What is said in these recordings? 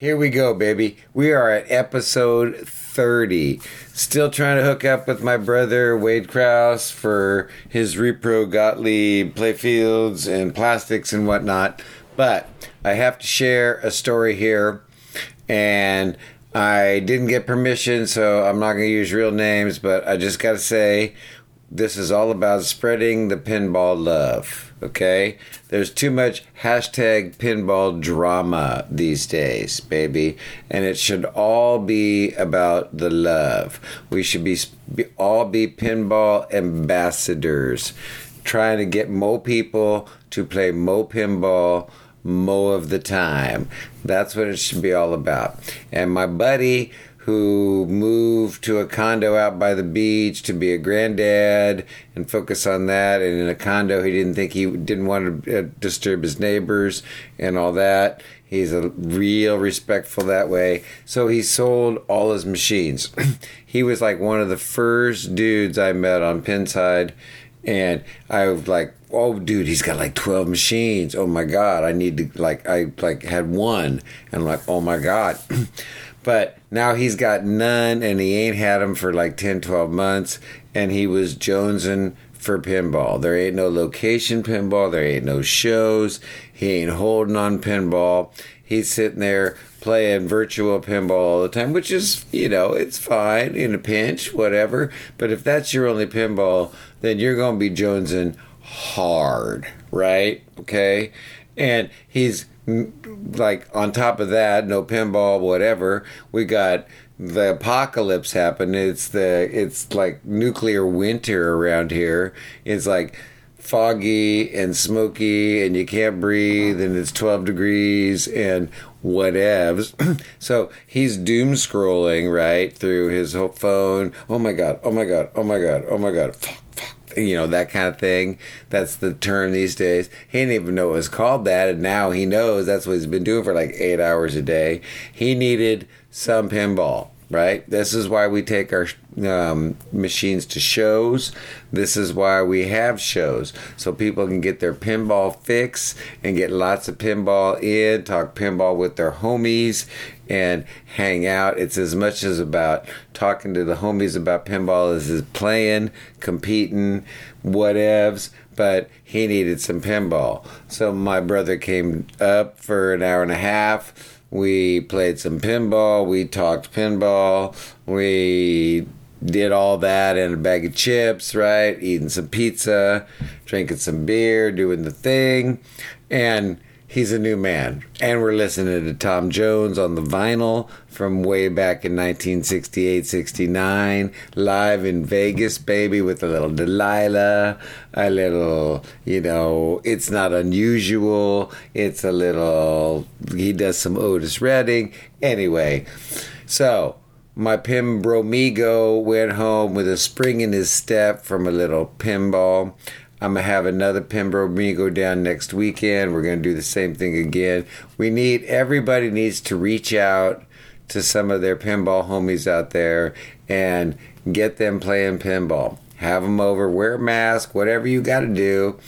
Here we go, baby. We are at episode 30. Still trying to hook up with my brother Wade Kraus for his Repro Gottlieb playfields and plastics and whatnot. But I have to share a story here, and I didn't get permission, so I'm not going to use real names, but I just got to say this is all about spreading the pinball love. Okay? There's too much hashtag pinball drama these days, baby. And it should all be about the love. We should be, be all be pinball ambassadors, trying to get more people to play more pinball more of the time. That's what it should be all about. And my buddy who moved to a condo out by the beach to be a granddad and focus on that. And in a condo, he didn't think he didn't want to uh, disturb his neighbors and all that. He's a real respectful that way. So he sold all his machines. he was like one of the first dudes I met on Pinside. And I was like, oh, dude, he's got like 12 machines. Oh my God. I need to, like, I like had one. And I'm like, oh my God. But now he's got none and he ain't had them for like 10, 12 months. And he was jonesing for pinball. There ain't no location pinball. There ain't no shows. He ain't holding on pinball. He's sitting there playing virtual pinball all the time, which is, you know, it's fine in a pinch, whatever. But if that's your only pinball, then you're going to be jonesing hard, right? Okay. And he's mm, like on top of that, no pinball, whatever. We got the apocalypse happen. It's the it's like nuclear winter around here. It's like foggy and smoky and you can't breathe and it's 12 degrees and whatevs. so he's doom scrolling right through his phone. Oh my god. Oh my god. Oh my god. Oh my god. You know, that kind of thing. That's the term these days. He didn't even know it was called that, and now he knows that's what he's been doing for like eight hours a day. He needed some pinball, right? This is why we take our um, machines to shows. This is why we have shows so people can get their pinball fix and get lots of pinball in, talk pinball with their homies, and hang out. It's as much as about talking to the homies about pinball as is playing, competing, whatevs. But he needed some pinball. So my brother came up for an hour and a half. We played some pinball. We talked pinball. We did all that in a bag of chips, right? Eating some pizza, drinking some beer, doing the thing. And he's a new man. And we're listening to Tom Jones on the vinyl from way back in 1968 69, live in Vegas, baby, with a little Delilah, a little, you know, it's not unusual. It's a little, he does some Otis Redding. Anyway, so my Pim Bromigo went home with a spring in his step from a little pinball. I'm gonna have another Pembroke go down next weekend. We're gonna do the same thing again. We need everybody needs to reach out to some of their pinball homies out there and get them playing pinball. Have them over, wear a mask, whatever you got to do.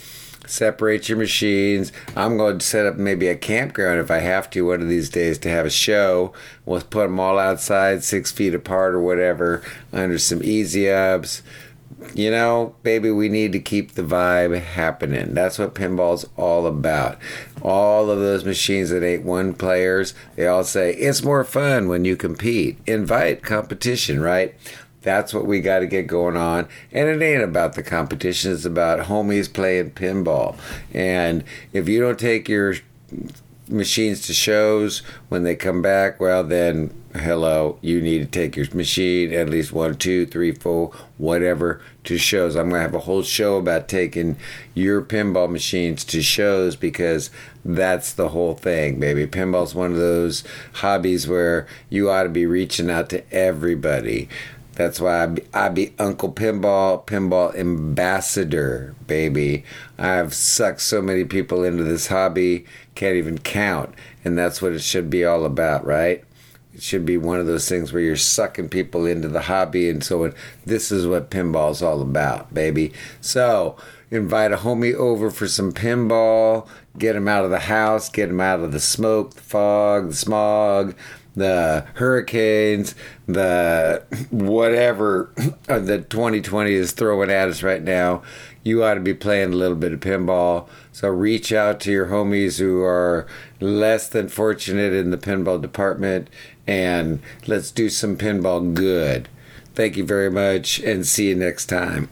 Separate your machines. I'm going to set up maybe a campground if I have to one of these days to have a show. We'll put them all outside, six feet apart or whatever, under some easy ups you know, baby, we need to keep the vibe happening. That's what pinball's all about. All of those machines that ain't one players, they all say it's more fun when you compete. Invite competition, right? That's what we got to get going on. And it ain't about the competition, it's about homies playing pinball. And if you don't take your machines to shows when they come back, well, then hello, you need to take your machine at least one, two, three, four, whatever to shows. I'm gonna have a whole show about taking your pinball machines to shows because that's the whole thing, baby. Pinball's one of those hobbies where you ought to be reaching out to everybody. That's why I be, I be Uncle Pinball, Pinball Ambassador, baby. I've sucked so many people into this hobby, can't even count. And that's what it should be all about, right? It should be one of those things where you're sucking people into the hobby and so on. This is what pinball's all about, baby. So, invite a homie over for some pinball, get him out of the house, get him out of the smoke, the fog, the smog, the hurricanes, the whatever that 2020 is throwing at us right now. You ought to be playing a little bit of pinball. So reach out to your homies who are less than fortunate in the pinball department and let's do some pinball good. Thank you very much and see you next time.